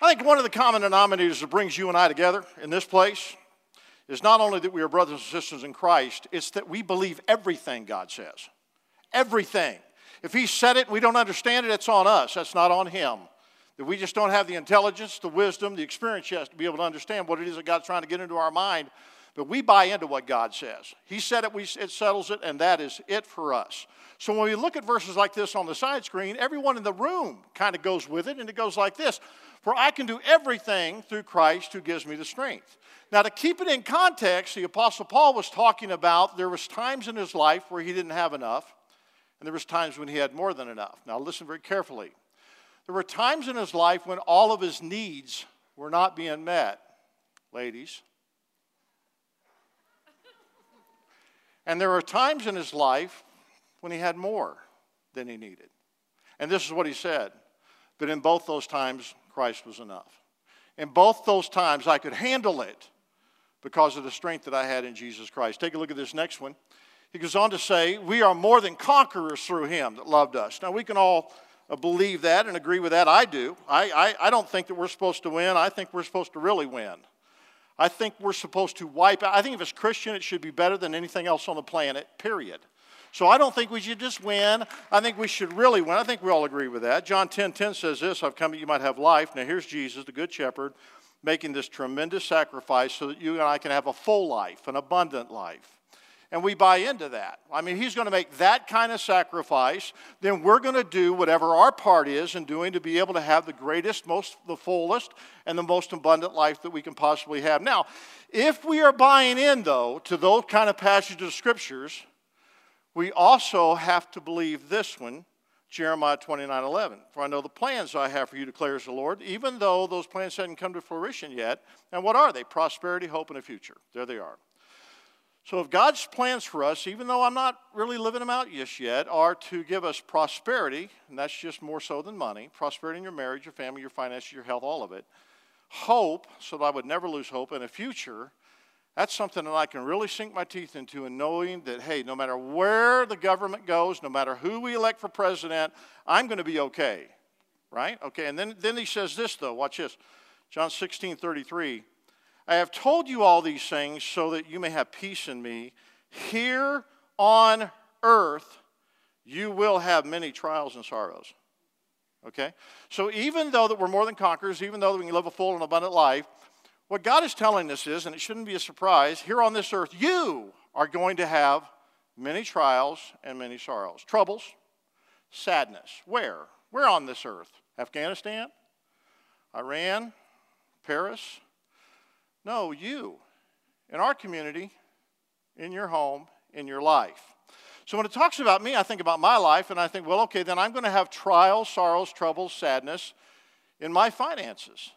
I think one of the common denominators that brings you and I together in this place is not only that we are brothers and sisters in Christ, it's that we believe everything God says. Everything. If He said it we don't understand it, it's on us. That's not on Him. That we just don't have the intelligence, the wisdom, the experience yet to be able to understand what it is that God's trying to get into our mind. But we buy into what God says. He said it, we, it settles it, and that is it for us. So when we look at verses like this on the side screen, everyone in the room kind of goes with it, and it goes like this For I can do everything through Christ who gives me the strength. Now, to keep it in context, the Apostle Paul was talking about there was times in his life where he didn't have enough, and there was times when he had more than enough. Now, listen very carefully. There were times in his life when all of his needs were not being met, ladies. And there were times in his life when he had more than he needed. And this is what he said. But in both those times, Christ was enough. And both those times, I could handle it because of the strength that I had in Jesus Christ. Take a look at this next one. He goes on to say, We are more than conquerors through him that loved us. Now, we can all uh, believe that and agree with that. I do. I, I, I don't think that we're supposed to win. I think we're supposed to really win. I think we're supposed to wipe out. I think if it's Christian, it should be better than anything else on the planet, period. So I don't think we should just win. I think we should really win. I think we all agree with that. John 10 10 says this I've come that you might have life. Now here's Jesus, the Good Shepherd, making this tremendous sacrifice so that you and I can have a full life, an abundant life. And we buy into that. I mean, he's going to make that kind of sacrifice. Then we're going to do whatever our part is in doing to be able to have the greatest, most, the fullest, and the most abundant life that we can possibly have. Now, if we are buying in, though, to those kind of passages of scriptures, we also have to believe this one, Jeremiah 29 11. For I know the plans I have for you, declares the Lord, even though those plans hadn't come to fruition yet. And what are they? Prosperity, hope, and a future. There they are. So, if God's plans for us, even though I'm not really living them out just yet, are to give us prosperity, and that's just more so than money prosperity in your marriage, your family, your finances, your health, all of it, hope, so that I would never lose hope, and a future, that's something that I can really sink my teeth into and knowing that, hey, no matter where the government goes, no matter who we elect for president, I'm going to be okay. Right? Okay, and then, then he says this, though. Watch this. John 16, 33. I have told you all these things so that you may have peace in me. Here on earth, you will have many trials and sorrows. Okay? So even though that we're more than conquerors, even though that we can live a full and abundant life, what God is telling us is, and it shouldn't be a surprise, here on this earth, you are going to have many trials and many sorrows, troubles, sadness. Where? Where on this earth? Afghanistan? Iran? Paris? No, you. In our community, in your home, in your life. So when it talks about me, I think about my life and I think, well, okay, then I'm going to have trials, sorrows, troubles, sadness in my finances.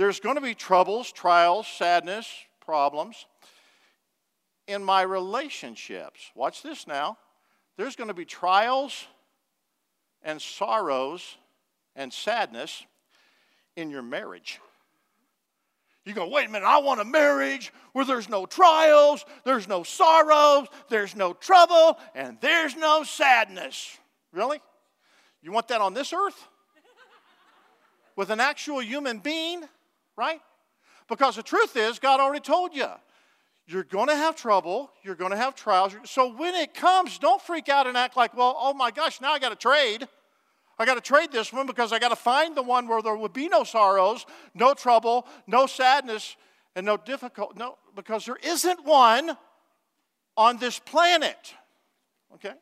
There's going to be troubles, trials, sadness, problems in my relationships. Watch this now. There's going to be trials and sorrows and sadness in your marriage. You go, wait a minute, I want a marriage where there's no trials, there's no sorrows, there's no trouble, and there's no sadness. Really? You want that on this earth? With an actual human being? Right? Because the truth is, God already told you. You're going to have trouble. You're going to have trials. So when it comes, don't freak out and act like, well, oh my gosh, now I got to trade. I got to trade this one because I got to find the one where there would be no sorrows, no trouble, no sadness, and no difficult. No, because there isn't one on this planet. Okay?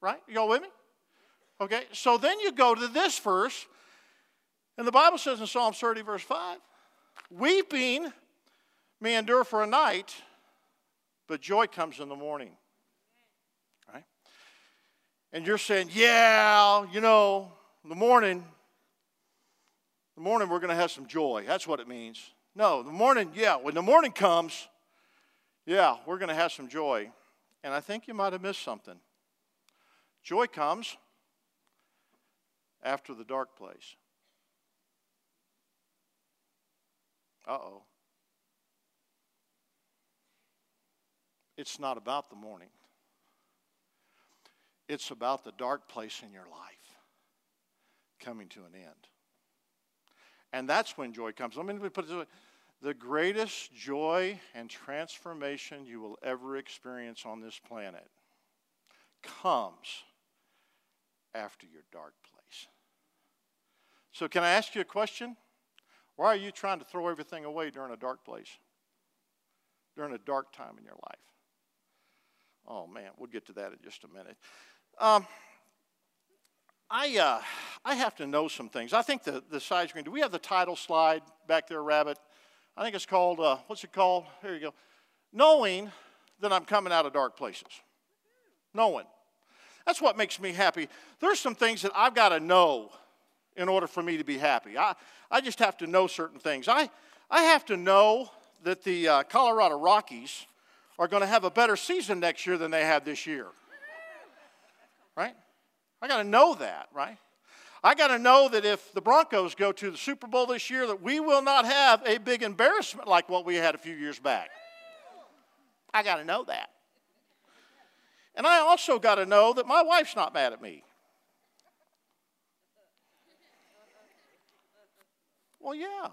Right? You all with me? Okay? So then you go to this verse, and the Bible says in Psalm 30, verse 5 Weeping may endure for a night, but joy comes in the morning. Right? And you're saying, yeah, you know, the morning, the morning we're going to have some joy. That's what it means. No, the morning, yeah, when the morning comes, yeah, we're going to have some joy. And I think you might have missed something. Joy comes after the dark place. Uh oh. It's not about the morning, it's about the dark place in your life coming to an end. And that's when joy comes. Let me put it this way the greatest joy and transformation you will ever experience on this planet comes after your dark place. So, can I ask you a question? Why are you trying to throw everything away during a dark place? During a dark time in your life? Oh, man, we'll get to that in just a minute. Um, I, uh, I have to know some things. I think the, the side screen, do we have the title slide back there, Rabbit? I think it's called, uh, what's it called? Here you go. Knowing that I'm coming out of dark places. Knowing. That's what makes me happy. There's some things that I've got to know in order for me to be happy. I, I just have to know certain things. I, I have to know that the uh, Colorado Rockies are going to have a better season next year than they had this year. Right? I got to know that, right? I got to know that if the Broncos go to the Super Bowl this year, that we will not have a big embarrassment like what we had a few years back. I got to know that. And I also got to know that my wife's not mad at me. Well, yeah.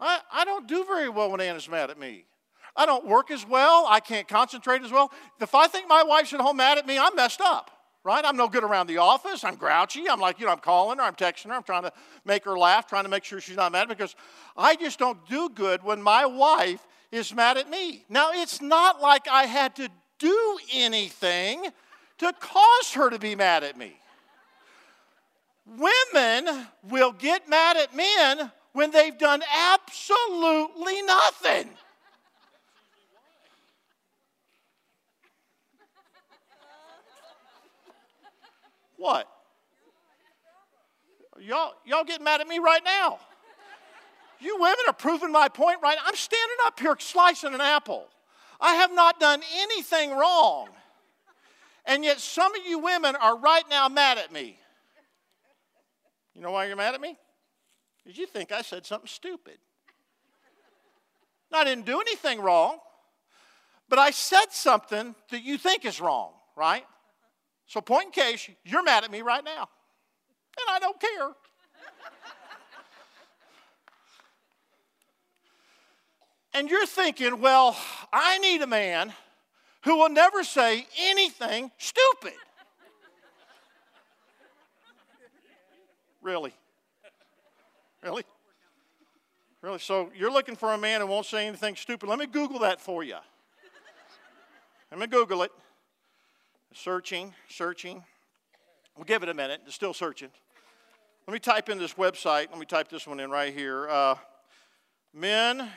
I, I don't do very well when Anna's mad at me. I don't work as well. I can't concentrate as well. If I think my wife's at home mad at me, I'm messed up, right? I'm no good around the office. I'm grouchy. I'm like, you know, I'm calling her, I'm texting her, I'm trying to make her laugh, trying to make sure she's not mad because I just don't do good when my wife is mad at me. Now, it's not like I had to do anything to cause her to be mad at me. Women will get mad at men when they've done absolutely nothing. What? Y'all, y'all getting mad at me right now. You women are proving my point right. I'm standing up here slicing an apple. I have not done anything wrong. And yet some of you women are right now mad at me. You know why you're mad at me? Because you think I said something stupid. I didn't do anything wrong, but I said something that you think is wrong, right? So, point in case, you're mad at me right now, and I don't care. and you're thinking, well, I need a man who will never say anything stupid. Really? Really? Really? So you're looking for a man who won't say anything stupid. Let me Google that for you. Let me Google it. Searching, searching. We'll give it a minute. It's still searching. Let me type in this website. Let me type this one in right here. Uh, men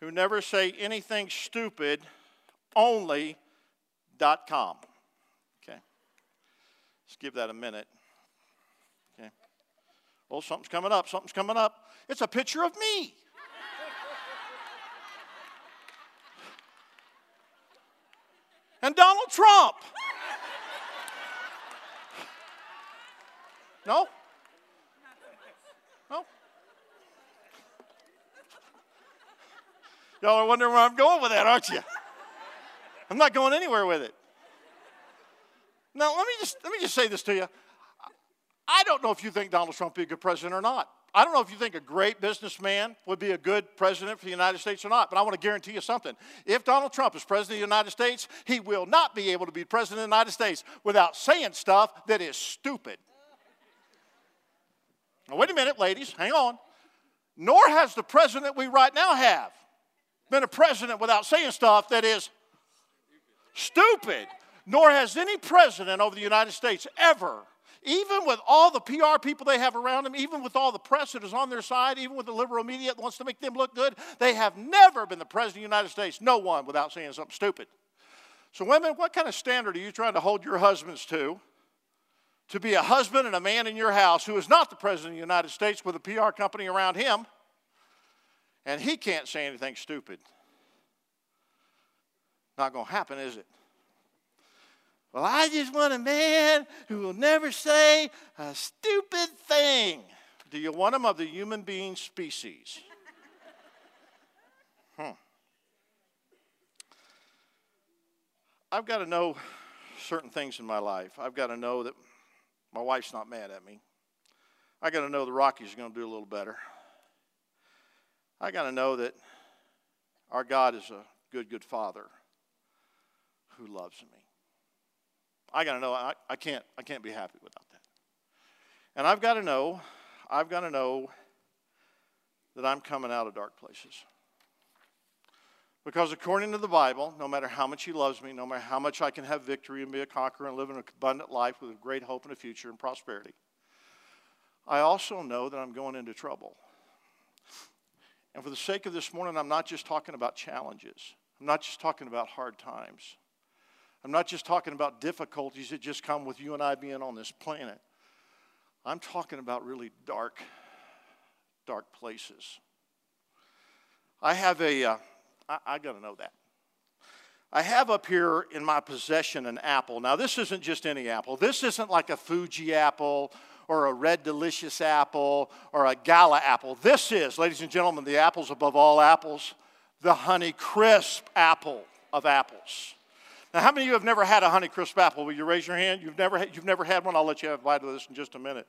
who never say anything stupid only.com. Okay. Let's give that a minute. Oh, something's coming up, something's coming up. It's a picture of me. and Donald Trump. No? No? Y'all are wondering where I'm going with that, aren't you? I'm not going anywhere with it. Now, let me just let me just say this to you. I don't know if you think Donald Trump would be a good president or not. I don't know if you think a great businessman would be a good president for the United States or not, but I want to guarantee you something. If Donald Trump is president of the United States, he will not be able to be president of the United States without saying stuff that is stupid. Now, wait a minute, ladies, hang on. Nor has the president we right now have been a president without saying stuff that is stupid. Nor has any president over the United States ever even with all the PR people they have around them, even with all the press that is on their side, even with the liberal media that wants to make them look good, they have never been the president of the United States. No one without saying something stupid. So, women, what kind of standard are you trying to hold your husbands to? To be a husband and a man in your house who is not the president of the United States with a PR company around him, and he can't say anything stupid. Not going to happen, is it? Well, I just want a man who will never say a stupid thing. Do you want him of the human being species? Hmm. I've got to know certain things in my life. I've got to know that my wife's not mad at me. I got to know the Rockies are going to do a little better. I got to know that our God is a good, good Father who loves me. I got to know I, I, can't, I can't be happy without that. And I've got to know, I've got to know that I'm coming out of dark places. Because according to the Bible, no matter how much He loves me, no matter how much I can have victory and be a conqueror and live an abundant life with a great hope and a future and prosperity, I also know that I'm going into trouble. And for the sake of this morning, I'm not just talking about challenges. I'm not just talking about hard times. I'm not just talking about difficulties that just come with you and I being on this planet. I'm talking about really dark, dark places. I have a. Uh, I, I got to know that. I have up here in my possession an apple. Now, this isn't just any apple. This isn't like a Fuji apple or a red delicious apple or a gala apple. This is, ladies and gentlemen, the apples above all apples, the honey crisp apple of apples. Now, how many of you have never had a honey crisp apple? Will you raise your hand? You've never, you've never had one? I'll let you have a bite of this in just a minute.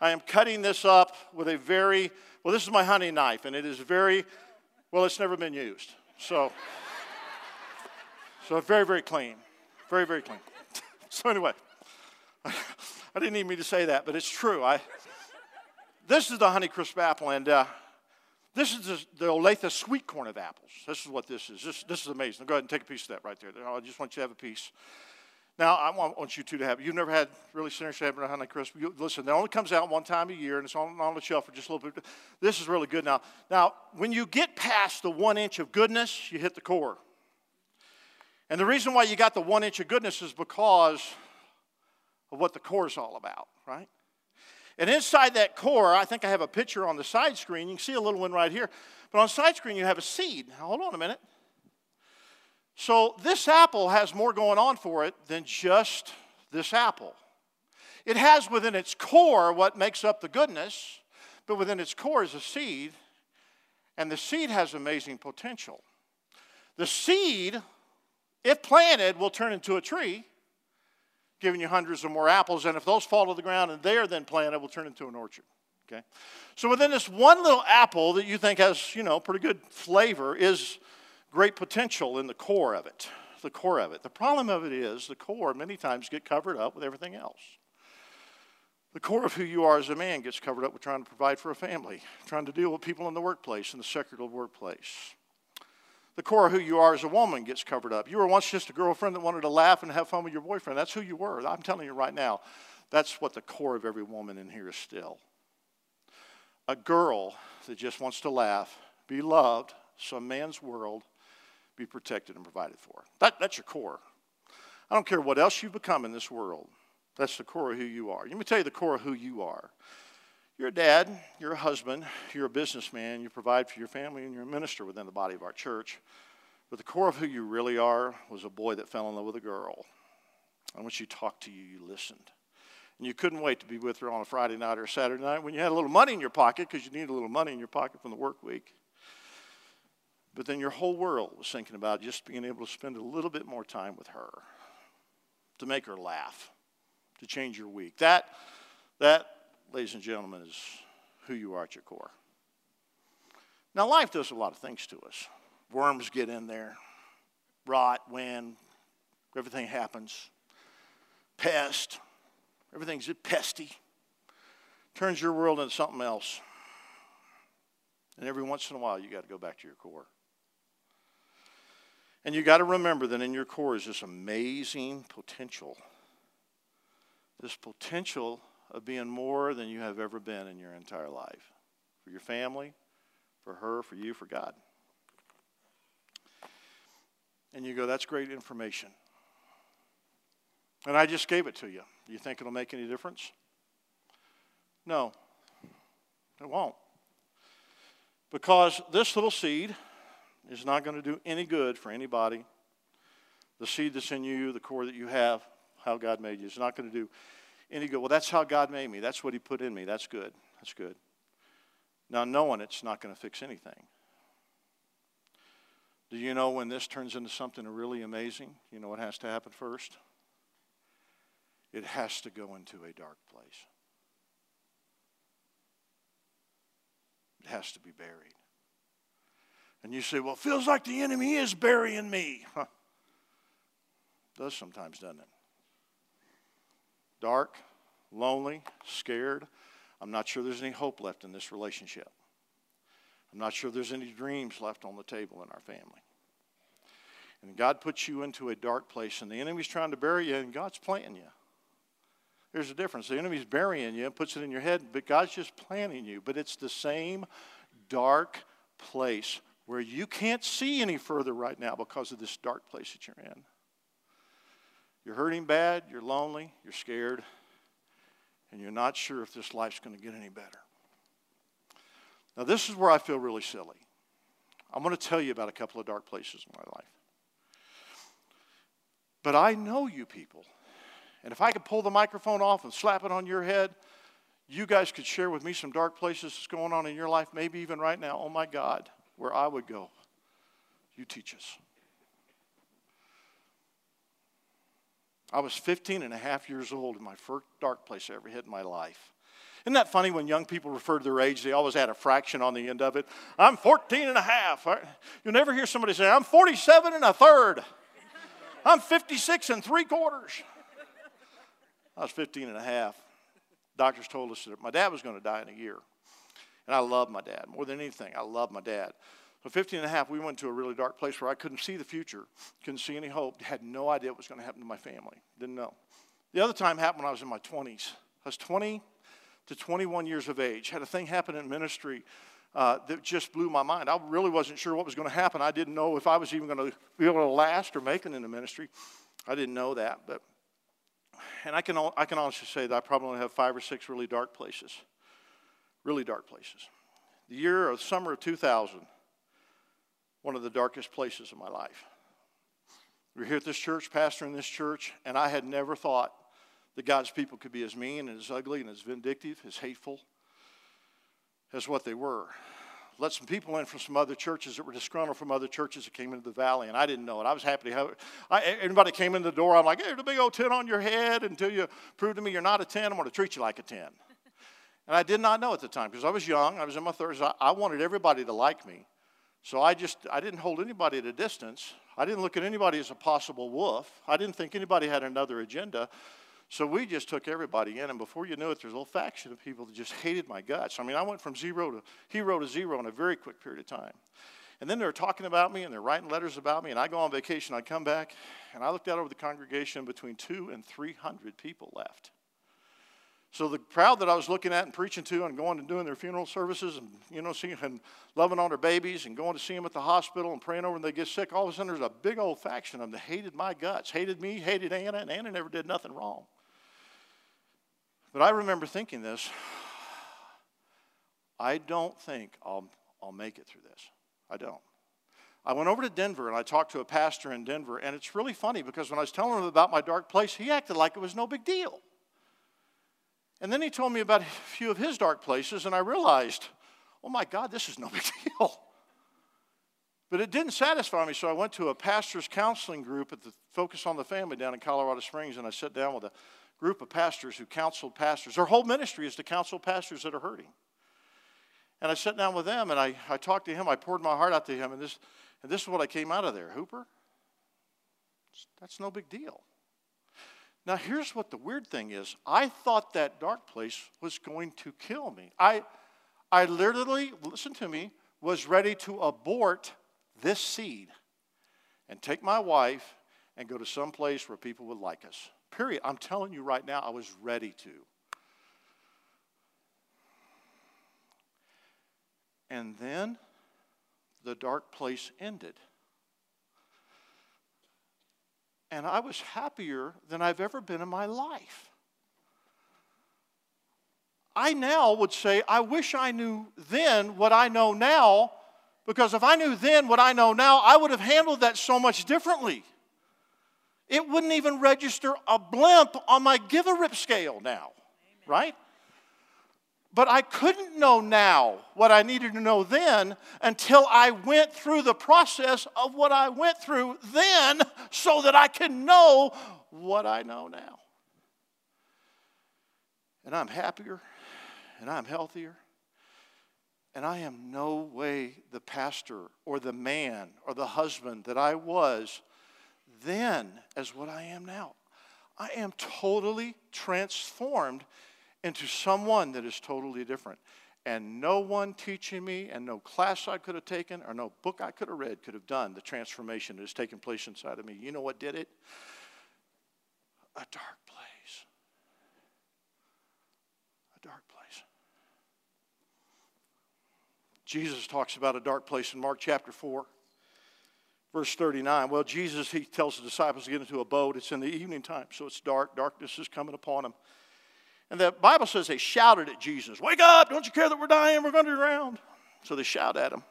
I am cutting this up with a very, well, this is my honey knife, and it is very, well, it's never been used. So, so very, very clean. Very, very clean. so anyway, I didn't even mean to say that, but it's true. I, this is the Honeycrisp apple, and uh, this is the, the Olathe sweet corn of apples. This is what this is. This, this is amazing. Go ahead and take a piece of that right there. I just want you to have a piece. Now, I want, want you two to have You've never had really seriously having a Honeycrisp. You, listen, it only comes out one time a year, and it's on, on the shelf for just a little bit. This is really good. Now, now, when you get past the one inch of goodness, you hit the core. And the reason why you got the one inch of goodness is because of what the core is all about, right? And inside that core, I think I have a picture on the side screen. You can see a little one right here. But on side screen, you have a seed. Now, hold on a minute. So this apple has more going on for it than just this apple. It has within its core what makes up the goodness, but within its core is a seed, and the seed has amazing potential. The seed, if planted, will turn into a tree, giving you hundreds of more apples. And if those fall to the ground and they are then planted, will turn into an orchard. Okay? So within this one little apple that you think has, you know, pretty good flavor is great potential in the core of it. The core of it. The problem of it is the core many times get covered up with everything else. The core of who you are as a man gets covered up with trying to provide for a family, trying to deal with people in the workplace, in the secular workplace the core of who you are as a woman gets covered up. You were once just a girlfriend that wanted to laugh and have fun with your boyfriend. That's who you were. I'm telling you right now, that's what the core of every woman in here is still. A girl that just wants to laugh, be loved, some man's world, be protected and provided for. That, that's your core. I don't care what else you've become in this world. That's the core of who you are. Let me tell you the core of who you are. You're a dad, you're a husband, you're a businessman, you provide for your family, and you're a minister within the body of our church. But the core of who you really are was a boy that fell in love with a girl. And when she talked to you, you listened. And you couldn't wait to be with her on a Friday night or a Saturday night when you had a little money in your pocket because you needed a little money in your pocket from the work week. But then your whole world was thinking about just being able to spend a little bit more time with her, to make her laugh, to change your week. That, that ladies and gentlemen, is who you are at your core. Now, life does a lot of things to us. Worms get in there, rot, wind, everything happens. Pest, everything's pesty. Turns your world into something else. And every once in a while, you got to go back to your core. And you got to remember that in your core is this amazing potential. This potential of being more than you have ever been in your entire life for your family, for her, for you, for God. And you go, that's great information. And I just gave it to you. Do you think it'll make any difference? No, it won't. Because this little seed is not going to do any good for anybody. The seed that's in you, the core that you have, how God made you, is not going to do and you go, well, that's how God made me. That's what He put in me. That's good. That's good. Now, knowing it's not going to fix anything. Do you know when this turns into something really amazing? You know what has to happen first? It has to go into a dark place. It has to be buried. And you say, well, it feels like the enemy is burying me. Huh. Does sometimes, doesn't it? Dark, lonely, scared. I'm not sure there's any hope left in this relationship. I'm not sure there's any dreams left on the table in our family. And God puts you into a dark place, and the enemy's trying to bury you, and God's planting you. There's a difference. The enemy's burying you and puts it in your head, but God's just planting you. But it's the same dark place where you can't see any further right now because of this dark place that you're in. You're hurting bad, you're lonely, you're scared, and you're not sure if this life's going to get any better. Now, this is where I feel really silly. I'm going to tell you about a couple of dark places in my life. But I know you people. And if I could pull the microphone off and slap it on your head, you guys could share with me some dark places that's going on in your life, maybe even right now. Oh my God, where I would go. You teach us. I was 15 and a half years old in my first dark place I ever hit in my life. Isn't that funny when young people refer to their age, they always add a fraction on the end of it? I'm 14 and a half. You'll never hear somebody say, I'm 47 and a third. I'm 56 and three quarters. I was 15 and a half. Doctors told us that my dad was going to die in a year. And I love my dad more than anything. I love my dad. So 15 and a half, we went to a really dark place where I couldn't see the future, couldn't see any hope, had no idea what was going to happen to my family. Didn't know. The other time happened when I was in my 20s. I was 20 to 21 years of age. Had a thing happen in ministry uh, that just blew my mind. I really wasn't sure what was going to happen. I didn't know if I was even going to be able to last or make it in the ministry. I didn't know that, but and I can I can honestly say that I probably only have five or six really dark places, really dark places. The year of summer of 2000, one of the darkest places of my life. We are here at this church, pastor in this church, and I had never thought that God's people could be as mean and as ugly and as vindictive, as hateful as what they were. Let some people in from some other churches that were disgruntled from other churches that came into the valley, and I didn't know it. I was happy to have it. I, anybody came in the door, I'm like, hey, there's a big old 10 on your head until you prove to me you're not a 10. I'm going to treat you like a 10. And I did not know at the time because I was young. I was in my 30s. I, I wanted everybody to like me. So I just, I didn't hold anybody at a distance. I didn't look at anybody as a possible wolf. I didn't think anybody had another agenda. So we just took everybody in, and before you knew it, there's a little faction of people that just hated my guts. I mean, I went from zero to hero to zero in a very quick period of time. And then they're talking about me and they're writing letters about me, and I go on vacation, I come back, and I looked out over the congregation, between two and 300 people left. So the crowd that I was looking at and preaching to and going and doing their funeral services and, you know, seeing and loving on their babies and going to see them at the hospital and praying over them they get sick, all of a sudden there's a big old faction of them that hated my guts, hated me, hated Anna, and Anna never did nothing wrong. But I remember thinking this I don't think I'll, I'll make it through this. I don't. I went over to Denver and I talked to a pastor in Denver, and it's really funny because when I was telling him about my dark place, he acted like it was no big deal. And then he told me about a few of his dark places, and I realized, oh my God, this is no big deal. But it didn't satisfy me, so I went to a pastor's counseling group at the Focus on the Family down in Colorado Springs, and I sat down with a group of pastors who counseled pastors. Their whole ministry is to counsel pastors that are hurting. And I sat down with them, and I, I talked to him. I poured my heart out to him, and this, and this is what I came out of there. Hooper, that's no big deal. Now, here's what the weird thing is I thought that dark place was going to kill me. I, I literally, listen to me, was ready to abort this seed and take my wife and go to some place where people would like us. Period. I'm telling you right now, I was ready to. And then the dark place ended and I was happier than I've ever been in my life. I now would say, I wish I knew then what I know now, because if I knew then what I know now, I would have handled that so much differently. It wouldn't even register a blimp on my give a rip scale now, right? But I couldn't know now what I needed to know then until I went through the process of what I went through then so that I can know what I know now. And I'm happier and I'm healthier. And I am no way the pastor or the man or the husband that I was then as what I am now. I am totally transformed into someone that is totally different. And no one teaching me, and no class I could have taken, or no book I could have read could have done the transformation that has taken place inside of me. You know what did it? A dark place. A dark place. Jesus talks about a dark place in Mark chapter 4, verse 39. Well, Jesus, he tells the disciples to get into a boat. It's in the evening time, so it's dark. Darkness is coming upon them. And the Bible says they shouted at Jesus, Wake up! Don't you care that we're dying? We're going to drown. So they shout at him.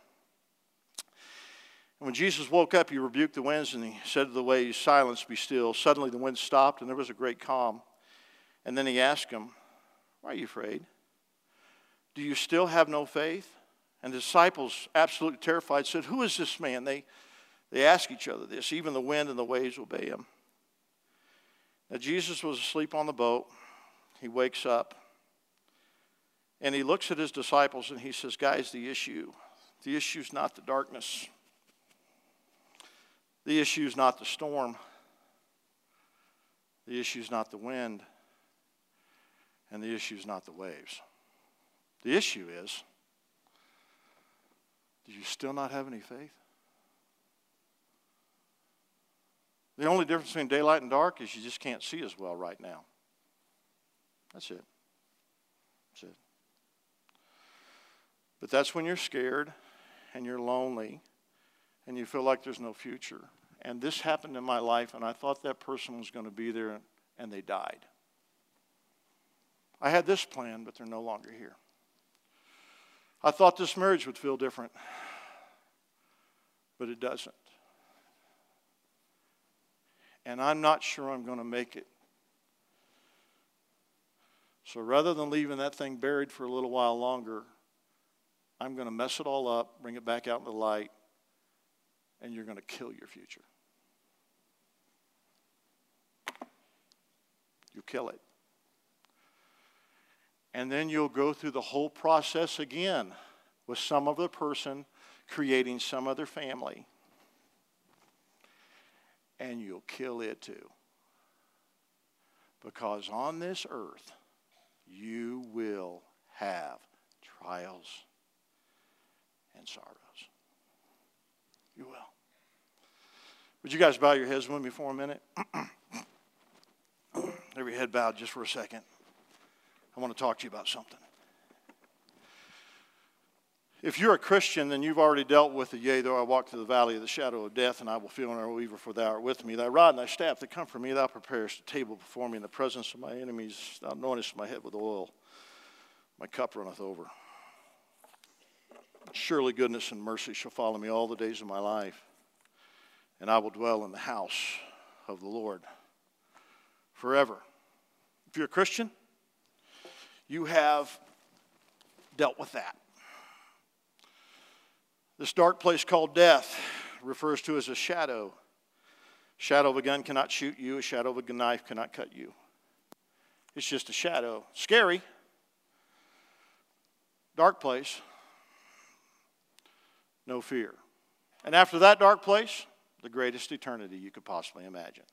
And when Jesus woke up, he rebuked the winds and he said to the waves, Silence, be still. Suddenly the wind stopped and there was a great calm. And then he asked them, Why are you afraid? Do you still have no faith? And the disciples, absolutely terrified, said, Who is this man? They, they ask each other this. Even the wind and the waves obey him. Now, Jesus was asleep on the boat he wakes up and he looks at his disciples and he says, Guys, the issue, the issue is not the darkness, the issue is not the storm, the issue is not the wind, and the issue is not the waves. The issue is, do you still not have any faith? The only difference between daylight and dark is you just can't see as well right now. That's it. That's it. But that's when you're scared and you're lonely and you feel like there's no future. And this happened in my life, and I thought that person was going to be there, and they died. I had this plan, but they're no longer here. I thought this marriage would feel different, but it doesn't. And I'm not sure I'm going to make it so rather than leaving that thing buried for a little while longer, I'm going to mess it all up, bring it back out in the light, and you're going to kill your future. You kill it. And then you'll go through the whole process again with some other person creating some other family. And you'll kill it too. Because on this earth, you will have trials and sorrows. You will. Would you guys bow your heads with me for a minute? Every head bowed just for a second. I want to talk to you about something. If you're a Christian, then you've already dealt with the yea, though I walk through the valley of the shadow of death, and I will feel no evil, for thou art with me. Thy rod and thy staff that comfort me, thou preparest a table before me in the presence of my enemies. Thou anointest my head with oil. My cup runneth over. Surely goodness and mercy shall follow me all the days of my life, and I will dwell in the house of the Lord forever. If you're a Christian, you have dealt with that. This dark place called death refers to as a shadow. Shadow of a gun cannot shoot you, a shadow of a knife cannot cut you. It's just a shadow. Scary. Dark place. No fear. And after that dark place, the greatest eternity you could possibly imagine.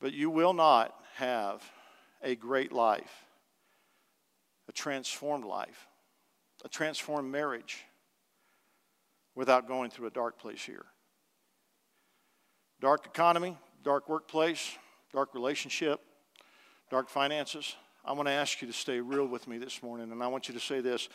But you will not have a great life, a transformed life, a transformed marriage without going through a dark place here. Dark economy, dark workplace, dark relationship, dark finances. I want to ask you to stay real with me this morning, and I want you to say this.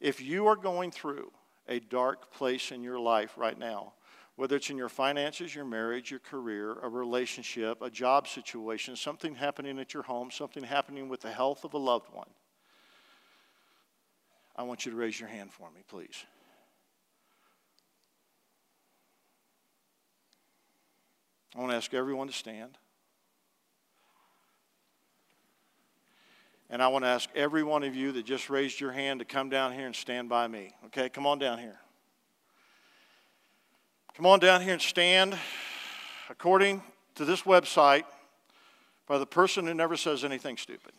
If you are going through a dark place in your life right now, whether it's in your finances, your marriage, your career, a relationship, a job situation, something happening at your home, something happening with the health of a loved one, I want you to raise your hand for me, please. I want to ask everyone to stand. And I want to ask every one of you that just raised your hand to come down here and stand by me. Okay, come on down here. Come on down here and stand according to this website by the person who never says anything stupid.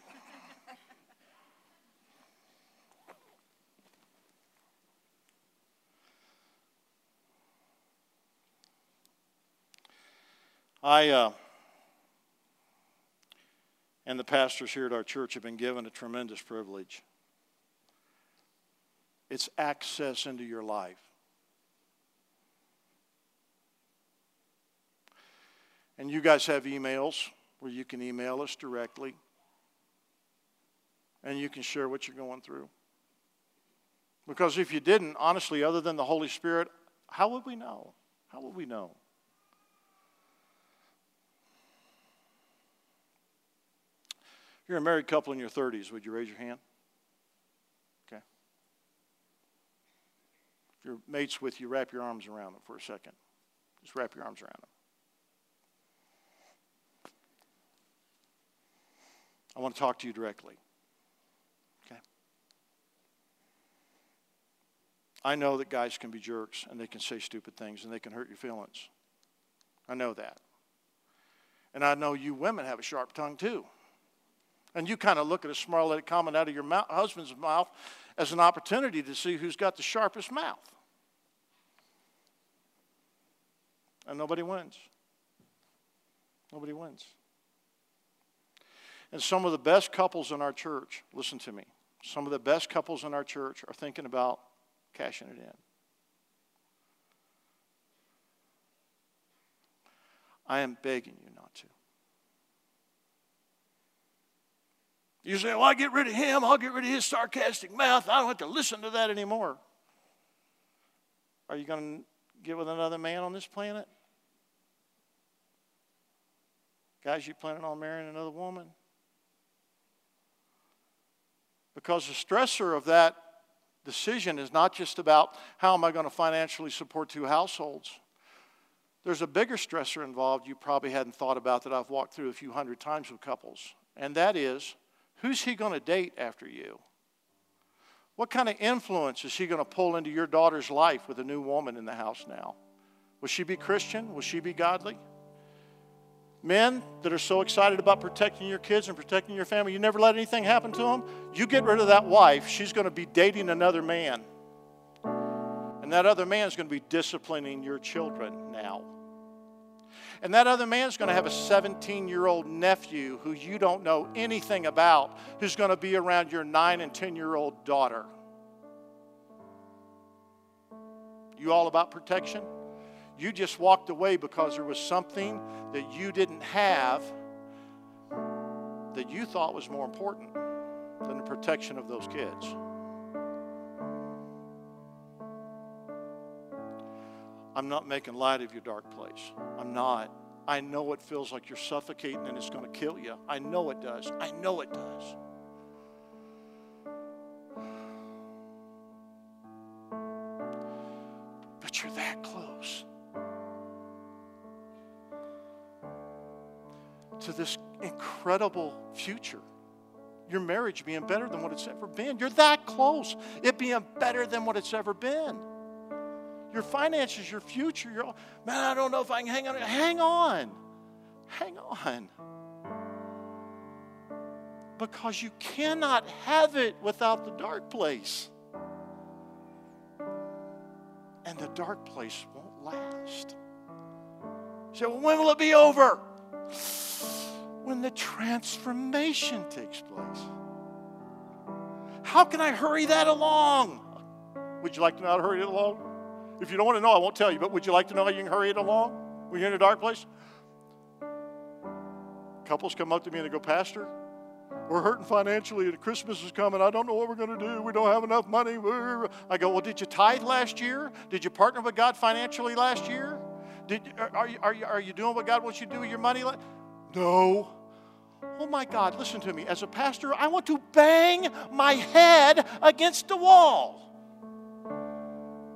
I uh, and the pastors here at our church have been given a tremendous privilege. It's access into your life. And you guys have emails where you can email us directly and you can share what you're going through. Because if you didn't, honestly, other than the Holy Spirit, how would we know? How would we know? You're a married couple in your 30s, would you raise your hand? Okay. If your mate's with you, wrap your arms around them for a second. Just wrap your arms around them. I want to talk to you directly. Okay? I know that guys can be jerks and they can say stupid things and they can hurt your feelings. I know that. And I know you women have a sharp tongue too. And you kind of look at a smart let it comment out of your mouth, husband's mouth as an opportunity to see who's got the sharpest mouth. And nobody wins. Nobody wins. And some of the best couples in our church, listen to me, some of the best couples in our church are thinking about cashing it in. I am begging you not to. You say, well, I get rid of him, I'll get rid of his sarcastic mouth. I don't have to listen to that anymore. Are you going to get with another man on this planet? Guys, you planning on marrying another woman? Because the stressor of that decision is not just about how am I going to financially support two households. There's a bigger stressor involved you probably hadn't thought about that I've walked through a few hundred times with couples, and that is who's he going to date after you? What kind of influence is he going to pull into your daughter's life with a new woman in the house now? Will she be Christian? Will she be godly? Men that are so excited about protecting your kids and protecting your family, you never let anything happen to them. You get rid of that wife, she's going to be dating another man. And that other man is going to be disciplining your children now. And that other man's going to have a 17 year old nephew who you don't know anything about, who's going to be around your 9 and 10 year old daughter. You all about protection? You just walked away because there was something that you didn't have that you thought was more important than the protection of those kids. I'm not making light of your dark place. I'm not. I know it feels like you're suffocating and it's going to kill you. I know it does. I know it does. But you're that close. to this incredible future. Your marriage being better than what it's ever been. You're that close. It being better than what it's ever been. Your finances, your future. You're, man, I don't know if I can hang on. Hang on. Hang on. Because you cannot have it without the dark place. And the dark place won't last. So when will it be over? when the transformation takes place. How can I hurry that along? Would you like to to hurry it along? If you don't want to know, I won't tell you, but would you like to know how you can hurry it along when you're in a dark place? Couples come up to me and they go, Pastor, we're hurting financially and Christmas is coming. I don't know what we're going to do. We don't have enough money. I go, Well, did you tithe last year? Did you partner with God financially last year? Did, are, you, are, you, are you doing what God wants you to do with your money? No. Oh my God, listen to me. As a pastor, I want to bang my head against the wall.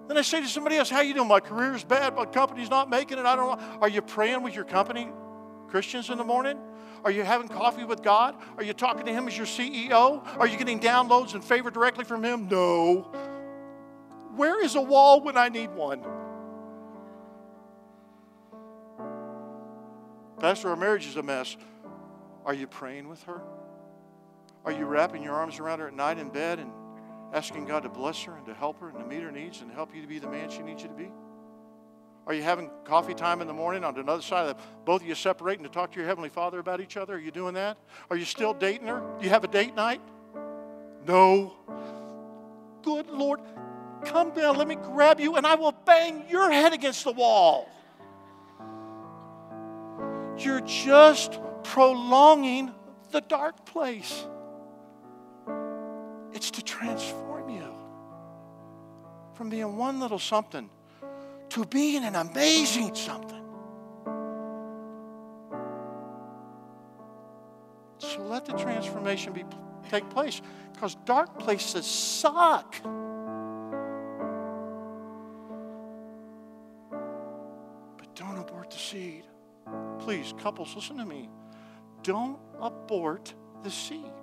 Then I say to somebody else, How you doing? My career is bad. My company's not making it. I don't know. Are you praying with your company, Christians, in the morning? Are you having coffee with God? Are you talking to Him as your CEO? Are you getting downloads and favor directly from Him? No. Where is a wall when I need one? Pastor, our marriage is a mess. Are you praying with her? Are you wrapping your arms around her at night in bed and asking God to bless her and to help her and to meet her needs and help you to be the man she needs you to be? Are you having coffee time in the morning on another side of the, both of you separating to talk to your Heavenly Father about each other? Are you doing that? Are you still dating her? Do you have a date night? No. Good Lord, come down, let me grab you, and I will bang your head against the wall. You're just prolonging the dark place. It's to transform you from being one little something to being an amazing something. So let the transformation be, take place because dark places suck. But don't abort the seed. Please, couples, listen to me. Don't abort the seed.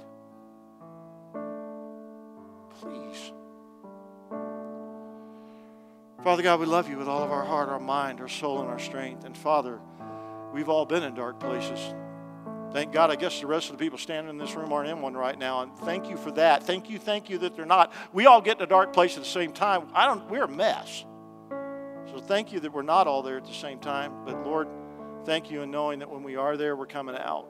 Please. Father God, we love you with all of our heart, our mind, our soul, and our strength. And Father, we've all been in dark places. Thank God, I guess the rest of the people standing in this room aren't in one right now. And thank you for that. Thank you, thank you that they're not. We all get in a dark place at the same time. I don't, we're a mess. So thank you that we're not all there at the same time. But Lord, thank you in knowing that when we are there, we're coming out.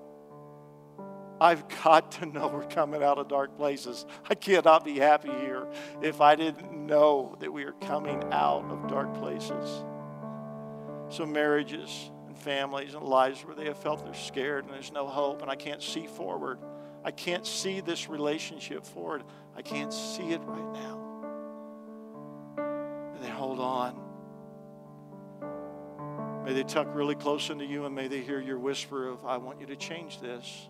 I've got to know we're coming out of dark places. I cannot be happy here if I didn't know that we are coming out of dark places. So, marriages and families and lives where they have felt they're scared and there's no hope and I can't see forward. I can't see this relationship forward. I can't see it right now. May they hold on. May they tuck really close into you and may they hear your whisper of, I want you to change this.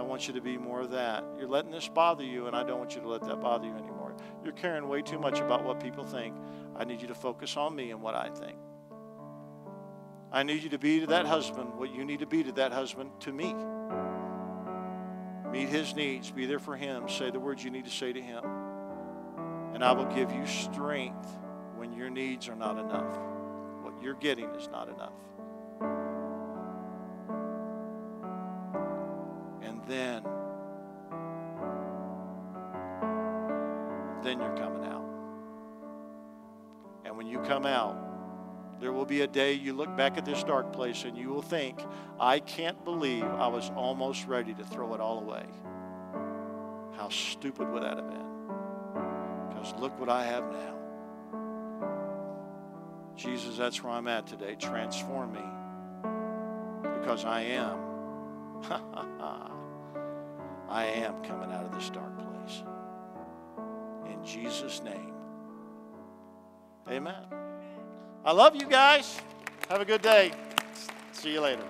I want you to be more of that. You're letting this bother you, and I don't want you to let that bother you anymore. You're caring way too much about what people think. I need you to focus on me and what I think. I need you to be to that husband what you need to be to that husband to me. Meet his needs, be there for him, say the words you need to say to him. And I will give you strength when your needs are not enough. What you're getting is not enough. Then, then you're coming out. And when you come out, there will be a day you look back at this dark place and you will think, I can't believe I was almost ready to throw it all away. How stupid would that have been? Because look what I have now. Jesus, that's where I'm at today. Transform me because I am. I am coming out of this dark place. In Jesus' name. Amen. I love you guys. Have a good day. See you later.